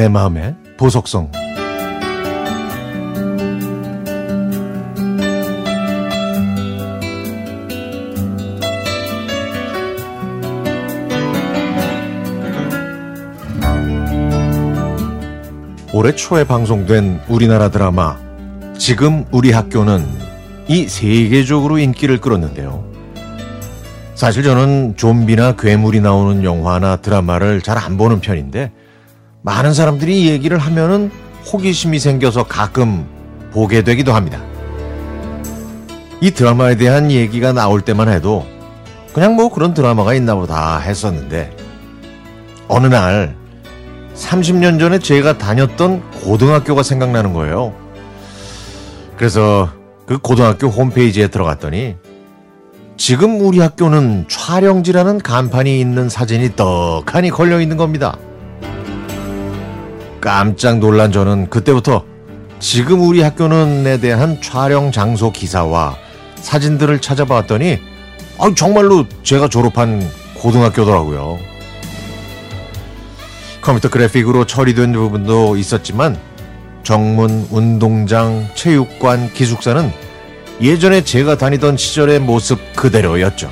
내 마음의 보석성 올해 초에 방송된 우리나라 드라마 지금 우리 학교는 이 세계적으로 인기를 끌었는데요. 사실 저는 좀비나 괴물이 나오는 영화나 드라마를 잘 안 보는 편인데 많은 사람들이 이 얘기를 하면은 호기심이 생겨서 가끔 보게 되기도 합니다. 이 드라마에 대한 얘기가 나올 때만 해도 그냥 뭐 그런 드라마가 있나 보다 했었는데 어느 날 30년 전에 제가 다녔던 고등학교가 생각나는 거예요. 그래서 그 고등학교 홈페이지에 들어갔더니 지금 우리 학교는 촬영지라는 간판이 있는 사진이 떡하니 걸려 있는 겁니다. 깜짝 놀란 저는 그때부터 지금 우리 학교는에 대한 촬영 장소 기사와 사진들을 찾아봤더니 아, 정말로 제가 졸업한 고등학교더라고요. 컴퓨터 그래픽으로 처리된 부분도 있었지만 정문, 운동장, 체육관, 기숙사는 예전에 제가 다니던 시절의 모습 그대로였죠.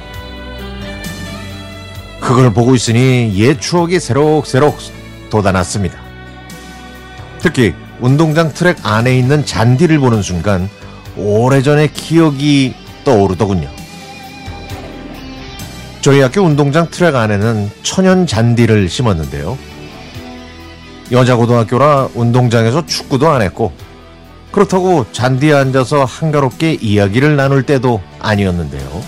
그걸 보고 있으니 옛 추억이 새록새록 돋아났습니다. 특히 운동장 트랙 안에 있는 잔디를 보는 순간 오래전의 기억이 떠오르더군요. 저희 학교 운동장 트랙 안에는 천연 잔디를 심었는데요. 여자 고등학교라 운동장에서 축구도 안 했고 그렇다고 잔디에 앉아서 한가롭게 이야기를 나눌 때도 아니었는데요.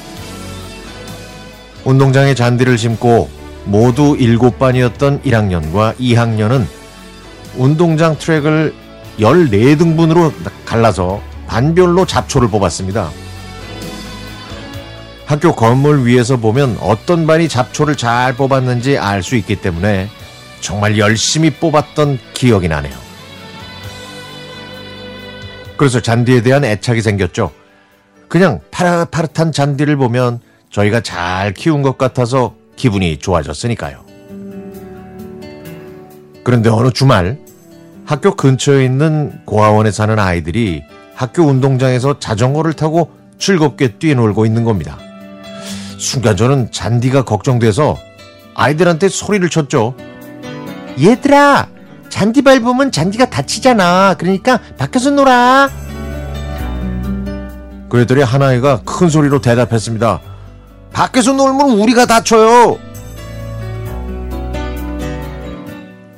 운동장에 잔디를 심고 모두 7반이었던 1학년과 2학년은 운동장 트랙을 14등분으로 갈라서 반별로 잡초를 뽑았습니다. 학교 건물 위에서 보면 어떤 반이 잡초를 잘 뽑았는지 알 수 있기 때문에 정말 열심히 뽑았던 기억이 나네요. 그래서 잔디에 대한 애착이 생겼죠. 그냥 파릇파릇한 잔디를 보면 저희가 잘 키운 것 같아서 기분이 좋아졌으니까요. 그런데 어느 주말 학교 근처에 있는 고아원에 사는 아이들이 학교 운동장에서 자전거를 타고 즐겁게 뛰놀고 있는 겁니다. 순간 저는 잔디가 걱정돼서 아이들한테 소리를 쳤죠. 얘들아, 잔디 밟으면 잔디가 다치잖아. 그러니까 밖에서 놀아. 그랬더니 한 아이가 큰 소리로 대답했습니다. 밖에서 놀면 우리가 다쳐요.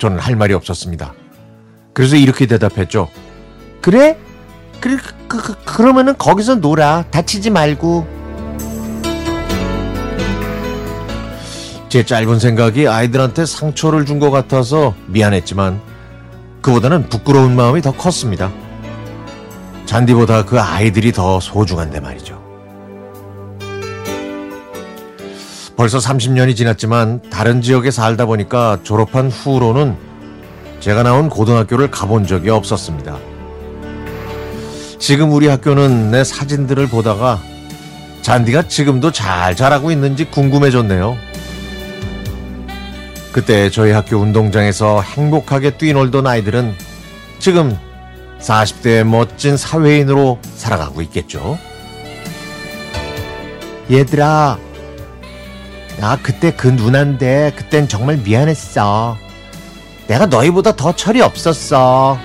저는 할 말이 없었습니다. 그래서 이렇게 대답했죠. 그래? 그래, 그, 그, 그러면은 거기서 놀아. 다치지 말고. 제 짧은 생각이 아이들한테 상처를 준 것 같아서 미안했지만 그보다는 부끄러운 마음이 더 컸습니다. 잔디보다 그 아이들이 더 소중한데 말이죠. 벌써 30년이 지났지만 다른 지역에 살다 보니까 졸업한 후로는 제가 나온 고등학교를 가본 적이 없었습니다. 지금 우리 학교는 내 사진들을 보다가 잔디가 지금도 잘 자라고 있는지 궁금해졌네요. 그때 저희 학교 운동장에서 행복하게 뛰놀던 아이들은 지금 40대의 멋진 사회인으로 살아가고 있겠죠. 얘들아, 나 그때 그 누나인데 그땐 정말 미안했어. 내가 너희보다 더 철이 없었어.